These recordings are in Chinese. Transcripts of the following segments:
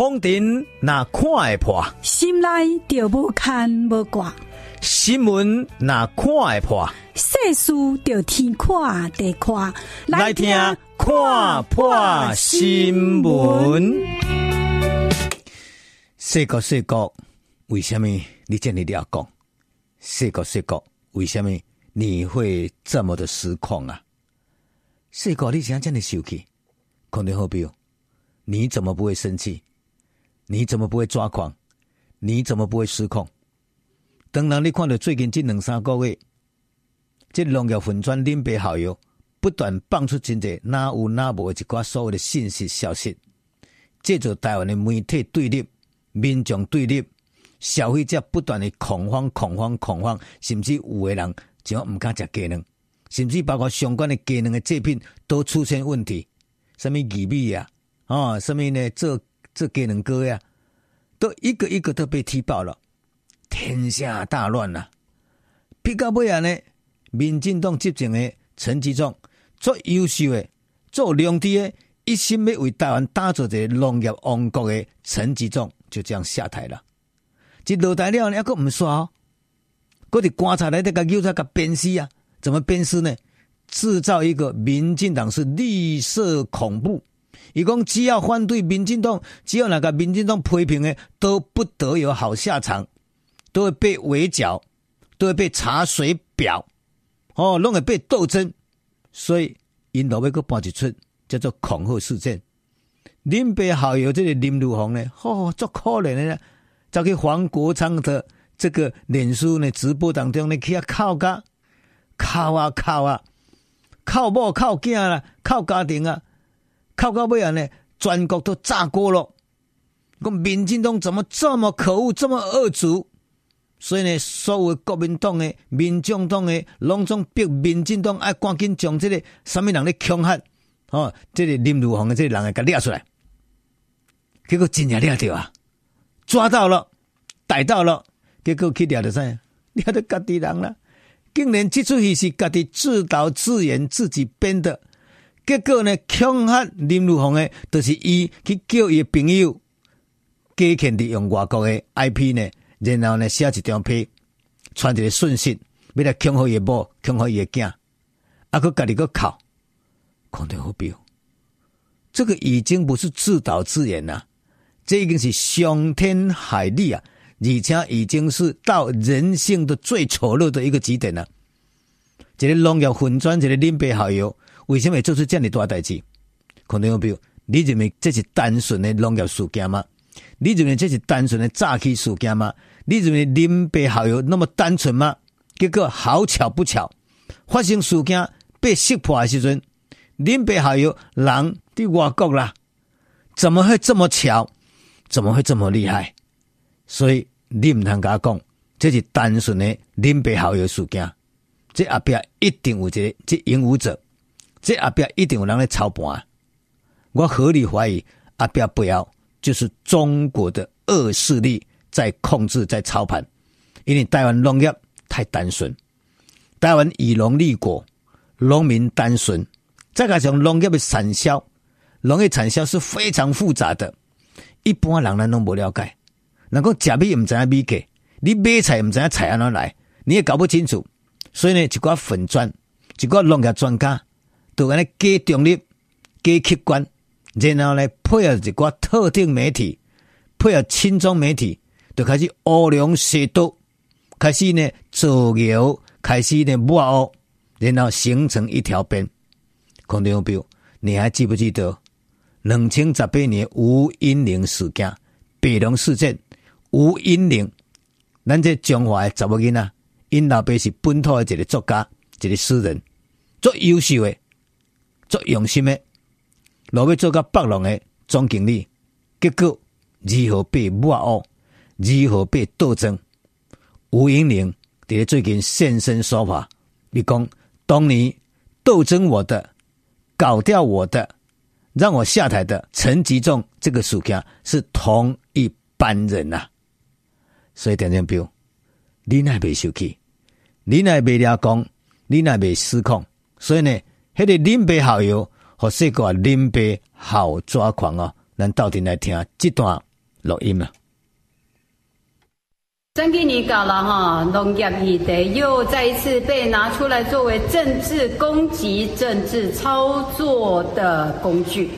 风尘那看会破，心内就无牵无挂；新闻那看会破，世事就天看地看。来听看破新闻。说个说个，为什么你这么了讲？说个说个，为什么你会这么的失控啊？说个你想这么生气，肯定好比你怎么不会生气？你怎么不会抓狂？你怎么不会失控？当然，你看到最近这两三个月，这农药粉专林北好友不断放出真济哪有哪无的一寡所谓的信息消息，借助台湾的媒体对立、民众对立、消费者不断的恐慌、恐慌、恐慌，甚至有的人就唔敢食鸡卵，甚至包括相关的鸡卵的制品都出现问题，什么玉米啊，哦，什么呢？这这鸡卵糕呀，都一个一个都被踢爆了，天下大乱了。比较尾啊呢，民进党执政的陈吉仲最优秀的、做良知的，一心要为台湾打造一个农业王国的陈吉仲就这样下台了。这落台了呢，还阁唔煞哦，阁伫观察来这个又在个鞭尸啊？怎么鞭尸呢？制造一个民进党是绿色恐怖。伊讲只要反对民进党，只要那个民进党批评的，都不得有好下场，都会被围剿，都会被查水表，哦，拢会被斗争。所以因老尾个搬一出叫做恐吓事件。林北好友这个林如虹呢，哦，足可怜的呢，走去黄国昌的这个脸书呢直播当中呢，去啊靠家，靠啊靠啊，靠某靠囝啦，靠家庭啊。靠到尾啊呢，全国都炸锅了。讲民进党怎么这么可恶，这么恶毒？所以呢，所有国民党的、民众党的，拢总逼民进党爱赶紧将这个什么人的凶悍哦，这个林如虹这个人给抓出来。结果真正抓到啊，抓到了，逮到了。结果去抓的啥？抓到家己人了。竟然这出戏是家己自导自演，自己编的。结果呢，恐吓林如虹的，就是伊去叫伊的朋友假肯的用外国的 IP 呢，然后呢写一张批，传一个讯息，要来恐吓伊某，恐吓伊的囝，啊，搁家己搁哭，看得好标，这个已经不是自导自演了，这已经是伤天害理啊，而且已经是到人性的最丑陋的一个极点了。这个农业粉专，这个林北好友。为什么会做出这样的大代志？可能有比如，你认为这是单纯的农业事件吗？你认为这是单纯的诈欺事件吗？你认为林北好友那么单纯吗？结果好巧不巧，发生事件被识破的时阵，林北好友人在外国啦，怎么会这么巧？怎么会这么厉害？所以你唔通甲我讲，这是单纯的林北好友事件，这后边一定有一个这引武者。这后边一定有人来操盘，我合理怀疑后边背后就是中国的恶势力在控制、在操盘。因为台湾农业太单纯，台湾以农立国，农民单纯，再加上农业的产销，农业产销是非常复杂的，一般人咱拢无了解。能够食米唔知影米价，你买菜唔知影菜安怎来，你也搞不清楚。所以呢，一寡粉砖，一寡农业专家。就安尼假中立、加客观，然后呢配合一个特定媒体，配合亲中媒体，就开始乌龙邪道，开始呢造谣，开始呢抹黑，然后形成一条边。空中标，你还记不记得两千十八年吴英玲事件、北龙事件？吴英玲，咱这中华的查某囡仔，因老爸是本土的一个作家，一个诗人，最优秀的。做用心的，落要做个北农的总经理，结果如何被抹黑，如何被斗争？吴英玲在最近现身说法，你讲当年斗争我的，搞掉我的，让我下台的陈吉仲这个暑假是同一班人呐、啊。所以点点标，你那没生气，你那没俩讲，你那没失控，所以呢？迄个林北好友，或是个林北好抓狂哦。咱到底来听这段录音啊。三几年搞了哈，农业议题又再一次被拿出来作为政治攻击、政治操作的工具。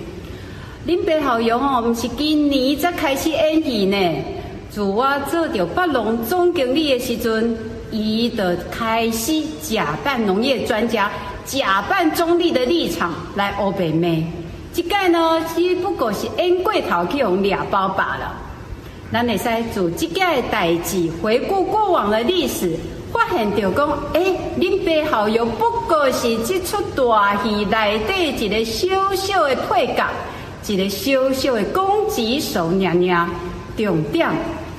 林北好友哈，不是今年才开始演戏呢。自我做掉北农总经理的时阵，伊的开始假扮农业专家，假扮中立的立场来欧北妹。这个呢，只不过是演过头去用俩包罢了。咱会使做这个代志，回顾过往的历史，发现到讲，诶，林北好友不过是这出大戏内底一个小小的配角，一个小小的攻击手，娘娘。重点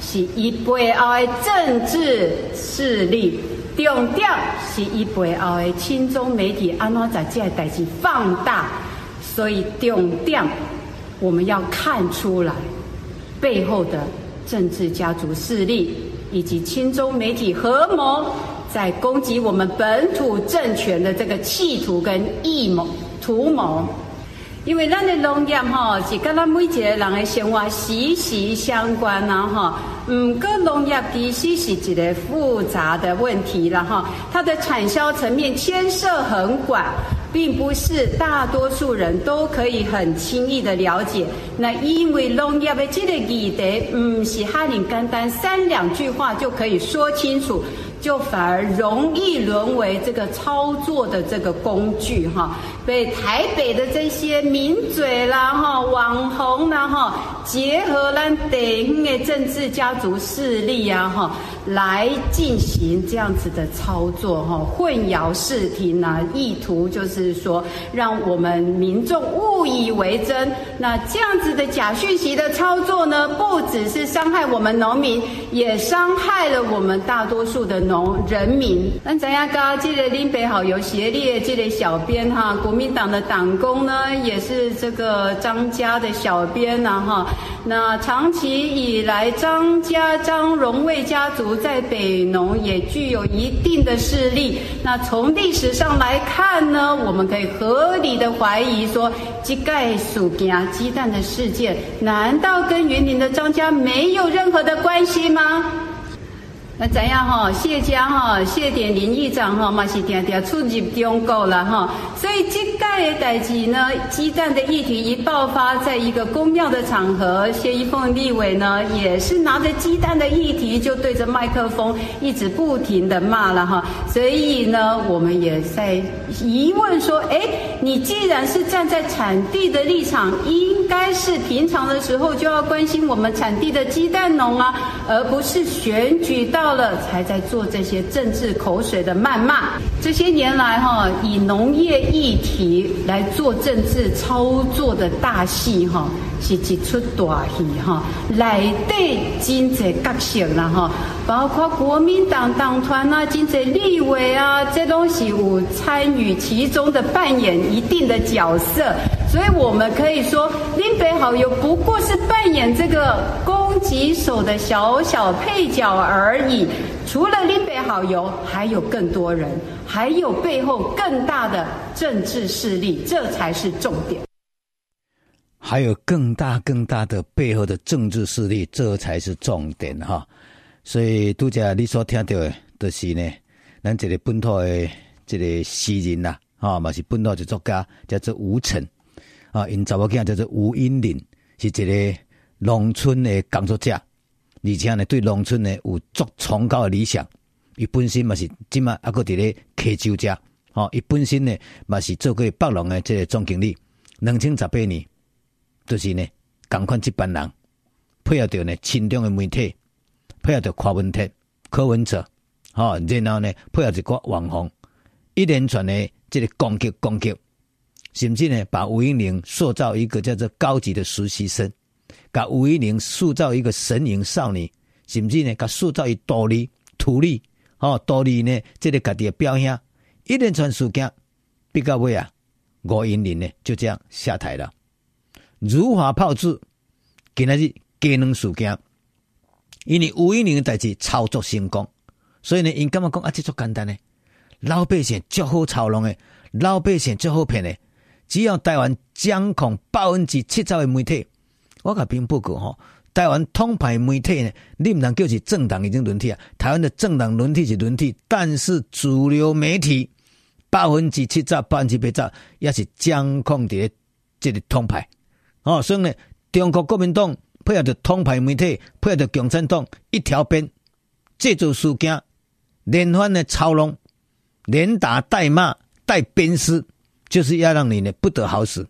是伊背后的政治势力，重点是伊背后的亲中媒体安怎在这个代志放大，所以重点我们要看出来背后的。政治家族势力以及亲中媒体合谋，在攻击我们本土政权的这个企图跟意谋图谋，因为咱的农业哈是跟咱每一个人的生活息息相关呐哈。嗯，个农业其实是一个复杂的问题了哈，它的产销层面牵涉很广。并不是大多数人都可以很轻易的了解。那因为农业的这个议题，嗯，是哈林简单三两句话就可以说清楚。就反而容易沦为这个操作的这个工具哈，被台北的这些名嘴啦哈、网红啦哈，结合了等的政治家族势力啊哈，来进行这样子的操作哈，混淆视听啊，意图就是说让我们民众误以为真。那这样子的假讯息的操作呢，不只是伤害我们农民，也伤害了我们大多数的农。人民，那咱家刚这个林北好友协力的这个小编哈，国民党的党工呢，也是这个张家的小编呐哈。那长期以来，张家张荣卫家族在北农也具有一定的势力。那从历史上来看呢，我们可以合理的怀疑说，这个事件鸡蛋的事件，难道跟云林的张家没有任何的关系吗？那怎样哈？谢家哈，谢点林议长哈，嘛是点点出入中国了哈。所以这盖的代志呢，鸡蛋的议题一爆发，在一个公庙的场合，谢依凤立委呢，也是拿着鸡蛋的议题，就对着麦克风一直不停的骂了哈。所以呢，我们也在疑问说，哎，你既然是站在产地的立场，应该是平常的时候就要关心我们产地的鸡蛋农啊，而不是选举。到了才在做这些政治口水的谩骂。这些年来哈，以农业议题来做政治操作的大戏哈，是一出大戏哈。内底真济角色啦哈，包括国民党党团啊、真济立委啊，这东西有参与其中的，扮演一定的角色。所以我们可以说，林北好友不过是扮演这个公击手的小小配角而已。除了林北好友，还有更多人，还有背后更大的政治势力，这才是重点。还有更大更大的背后的政治势力，这才是重点哈。所以，拄则你所听到的，都是呢，咱这个本土的这个诗人呐，啊，嘛是本土的作家，叫做吴晨。啊，因查某囝叫做吴英林，是一个农村的工作者，而且呢，对农村呢有足崇高的理想。伊本身嘛是即马还搁伫咧溪州遮，吼，伊本身呢嘛是做过北农的即个总经理。两千十八年，就是呢，共款一班人配合着呢亲中的媒体，配合着柯文哲、柯文哲，吼，然后呢配合一个网红，一连串的即个攻击攻击。甚至呢，把吴英玲塑造一个叫做高级的实习生，甲吴音玲塑造一个神隐少女，甚至呢，甲塑造一道理、土力，哦，道理呢，这个家己的表现，一连串事件，比较尾啊，吴英玲呢就这样下台了，如法炮制，今仔日鸡卵事件，因为吴音玲的代志操作成功，所以呢，因干嘛讲啊？这足简单呢，老百姓足好操弄的，老百姓足好骗的。只要台湾掌控百分之七十的媒体，我甲兵报告吼，台湾统派媒体呢，你唔能叫是政党已经轮替啊。台湾的政党轮替是轮替，但是主流媒体百分之七十、百分之八十也是掌控的这个统派。哦，所以呢，中国国民党配合着统派媒体，配合着共产党一条边制造事件，连番的操弄，连打带骂带鞭尸，就是要让你呢不得好死。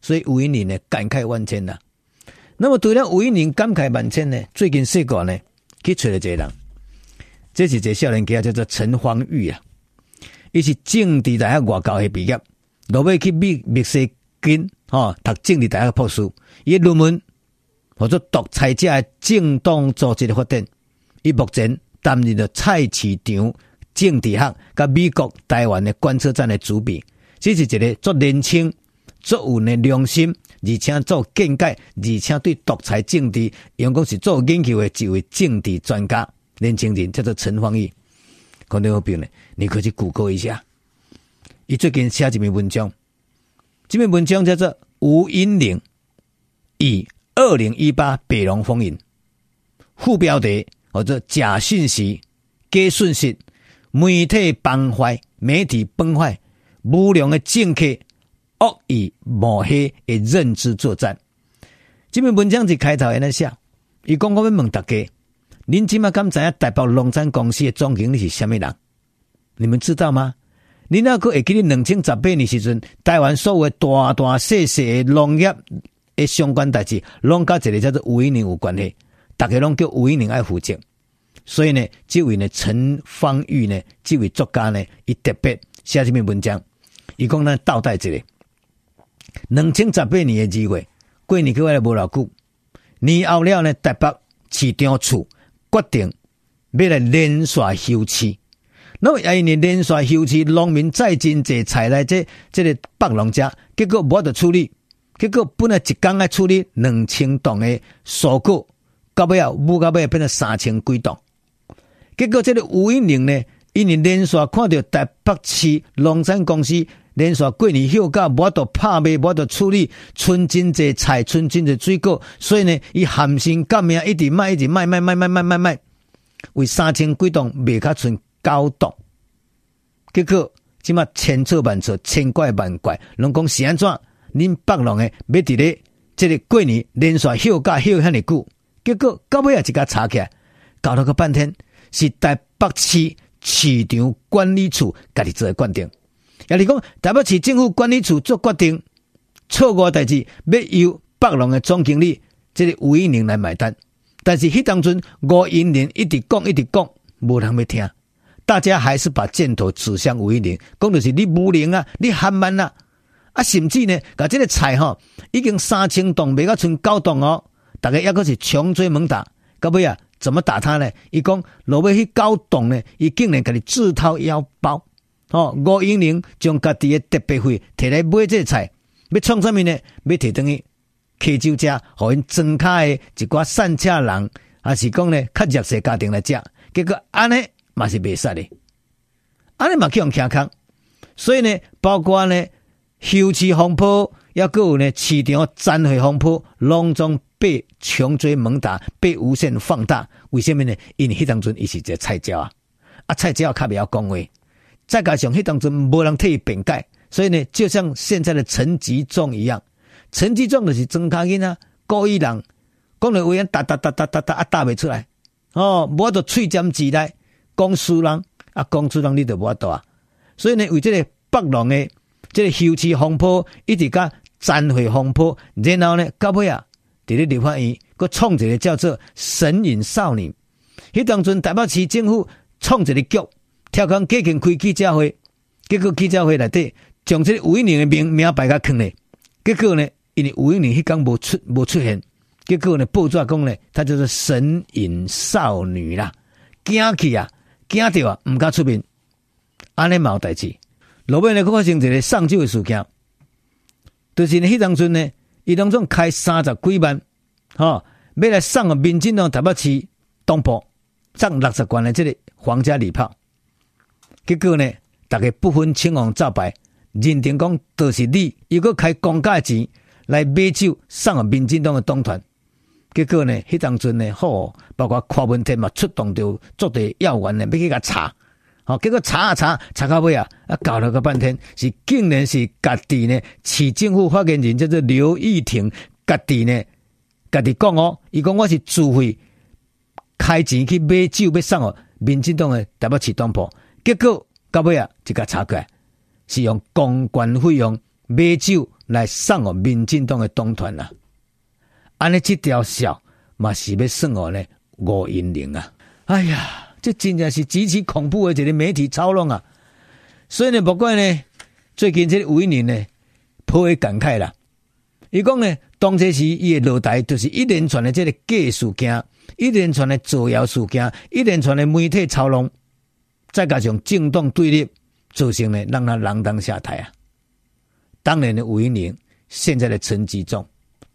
所以吴音玲呢感慨万千呐。那么除了吴音玲感慨万千呢，最近世界呢去找了一个人，这是一个少年家叫做陈芳玉啊，伊是政治大学外交系毕业，落尾去美密西根吼读政治大学博士，伊论文或者独裁者的政党组织的发展，伊目前担任了菜市场政治学甲美国台湾的观测站的主笔，这是一个做年轻。作有呢良心，而且做见解，而且对独裁政治，用讲是做研究的一位政治专家，年轻人叫做陈芳玉。看到有病呢，你可以去谷歌一下。伊最近写一篇文章，这篇文章叫做《吴英玲与二零一八北龙风云》，副标题或者假信息、假讯息、媒体崩坏、媒体崩坏、无良的政客。恶意抹黑的认知作战，这篇文章是开头安尼写，伊讲我要问大家，恁今麦敢知影台北农产公司的总经理是虾米人？你们知道吗？恁那个会记得两千十八年时阵，台湾所有大大细细的农业的相关代志，拢甲一个叫做吴音玲有关系，大家拢叫吴音玲爱负责。所以呢，这位呢陈芳玉呢，这位作家呢，伊特别写这篇文章，伊讲咱倒带一个。两千十八年的二月，过年过来无偌久，年后了呢，台北市长处决定要来连续休市。那么因为连续休市，农民再进这采来这这个北农家，结果无得处理，结果本来一工来处理两千吨的蔬果，到尾啊，无到尾变成三千几吨。结果这个吴音玲呢，因为连续看到台北市农产公司。连续过年休假，无得拍卖，无得处理，存真济菜，存真济水果，所以呢，伊含心革命，一直卖，一直卖，卖，卖，卖，卖，卖，卖，为三千几吨卖卡剩九吨，结果即马千错万错，千怪万怪，拢讲是安怎？恁北农诶，要伫咧，即个过年连续休假休遐尼久，结果到尾也一家查起来，搞了个半天，是台北市市场管理处家己做诶决定。也是讲台北市政府管理处做决定，错误代志要由北农的总经理这个吴英玲来买单，但是迄当中吴英玲一直讲一直讲，无人要听，大家还是把箭头指向吴英玲，讲的是你无能啊，你憨慢啊，啊甚至呢，甲这个菜吼已经三千栋卖到剩九栋哦，大家抑搁是穷追猛打，到尾啊，怎么打他呢？伊讲落尾去九吨呢，伊竟然甲你自掏腰包。哦，吴英玲将家己的特别费摕来买这菜，要创啥物呢？要摕等于溪州家，互因庄卡的一寡善恰人，还是讲呢较弱势家庭来食。结果安尼嘛是袂使的，安尼嘛去用健康。所以呢，包括呢休市风波，抑阁有呢市场占货风波，拢总被穷追猛打，被无限放大。为什么呢？因为迄当阵伊是一个菜鸟啊，啊菜鸟较袂晓讲话。再加上迄当中无人替伊辩解，所以呢，就像现在的陈吉仲一样，陈吉仲就是装卡囡啊，故意人讲的话言哒哒哒哒哒哒啊答袂出来，哦，无法度喙尖子来讲输人啊，讲输人你就无法度啊，所以呢，为这个北农的这个休市风波一直甲占货风波，然后呢，到尾啊，伫咧立法院搁创一个叫做神隐少女，迄当阵台北市政府创一个局。跳工加紧开记者会，结果记者会内底将这个吴音玲的名名牌甲坑咧。结果呢，因为吴音玲迄天无出无出现，结果呢，报纸讲呢，她就是神隐少女啦，惊去啊，惊到啊，毋敢出面。安尼嘛有代志，落尾呢，佫发生一个送酒的事件，就是呢，迄当阵呢，伊当中开三十几万，吼、哦，要来送个民进党台北市东部，送六十罐的这个皇家礼炮。结果呢，大家不分青红皂白，认定讲都是你，又阁开公家钱来买酒送给民进党的党团。结果呢，迄当阵呢，好，包括柯文哲嘛，出动着做的要员呢，要去甲查，好，结果查啊查，查到尾啊，啊搞了个半天，是竟然是家己呢，市政府发言人叫做刘玉婷，家己呢，家己讲哦，伊讲我是自费开钱去买酒要送哦，民进党的台北市党部，结果到尾啊，就甲查过来，是用公关费用买酒来送哦，民进党的党团啊。安尼这条小嘛是要算我呢吴音玲啊！哎呀，这真的是极其恐怖的一个媒体操弄啊！所以呢，不管呢，最近这个吴音玲呢颇为感慨啦。伊讲呢，当初时伊的落台就是一连串的这个假事件，一连串的造谣事件，一连串的媒体操弄，再加上政党对立，造成呢让他锒铛下台啊！当年的吴音玲，现在的陈吉仲。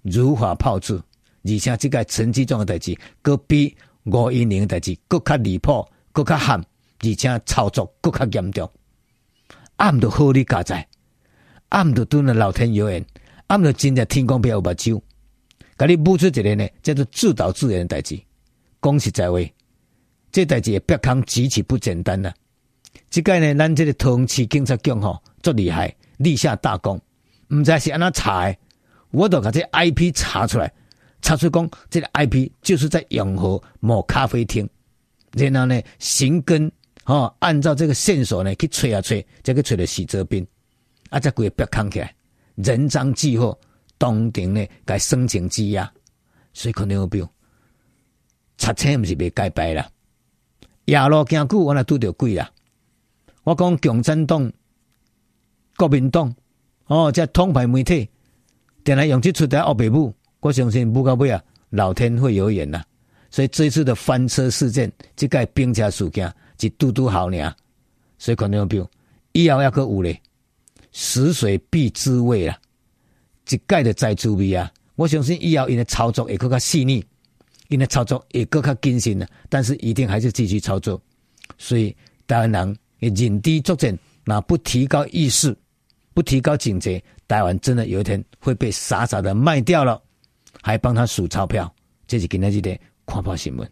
如法炮制，而且这个陈吉仲的代志，阁比吴音玲的代志阁较离谱，阁较狠，而且操作阁较严重。暗度好你加在，暗度对那老天有眼，暗度真正天公伯有目睭，甲你舞出一个呢，叫做自导自演的代志。讲实在话，这代志也别康极其不简单呐。这个呢，咱这个桃园市警察局吼，足厉害，立下大功，毋知是安怎查的。我都把这 IP 查出来，查出讲这个 IP 就是在永和某咖啡厅，然后呢，寻根哦，按照这个线索呢去吹啊吹，再去吹到许泽斌，啊，再鬼别康起来，人赃俱获，当庭呢该申请羁押，所以可能有标，查车毋是被改白了，夜路行久，我那拄着鬼啦。我讲共产党、国民党哦，这统派媒体。定来用这出的奥北部，我相信不到尾啊，老天会有眼呐。所以这次的翻车事件，这个兵车事件，是拄拄好尔。所以可能有以后要搁有咧，死水必滋味啦，一概的再注意啊。我相信以后因的操作会更加细腻，因的操作也更加谨慎了。但是一定还是继续操作。所以台湾人认知作战，那不提高意识，不提高警觉。台湾真的有一天会被傻傻的卖掉了，还帮他数钞票，这是今天这的看报新闻。